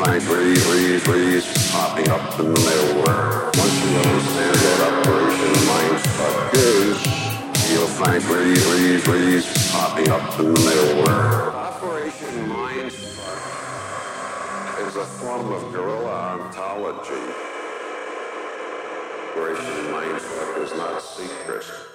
find breeze, breeze, breeze popping up in the middleware. Once you understand what Operation Mindfuck is, you'll find breeze, breeze, breeze popping up in the middleware. Operation Mindfuck is a form of guerrilla ontology. Operation Mindfuck is not secret.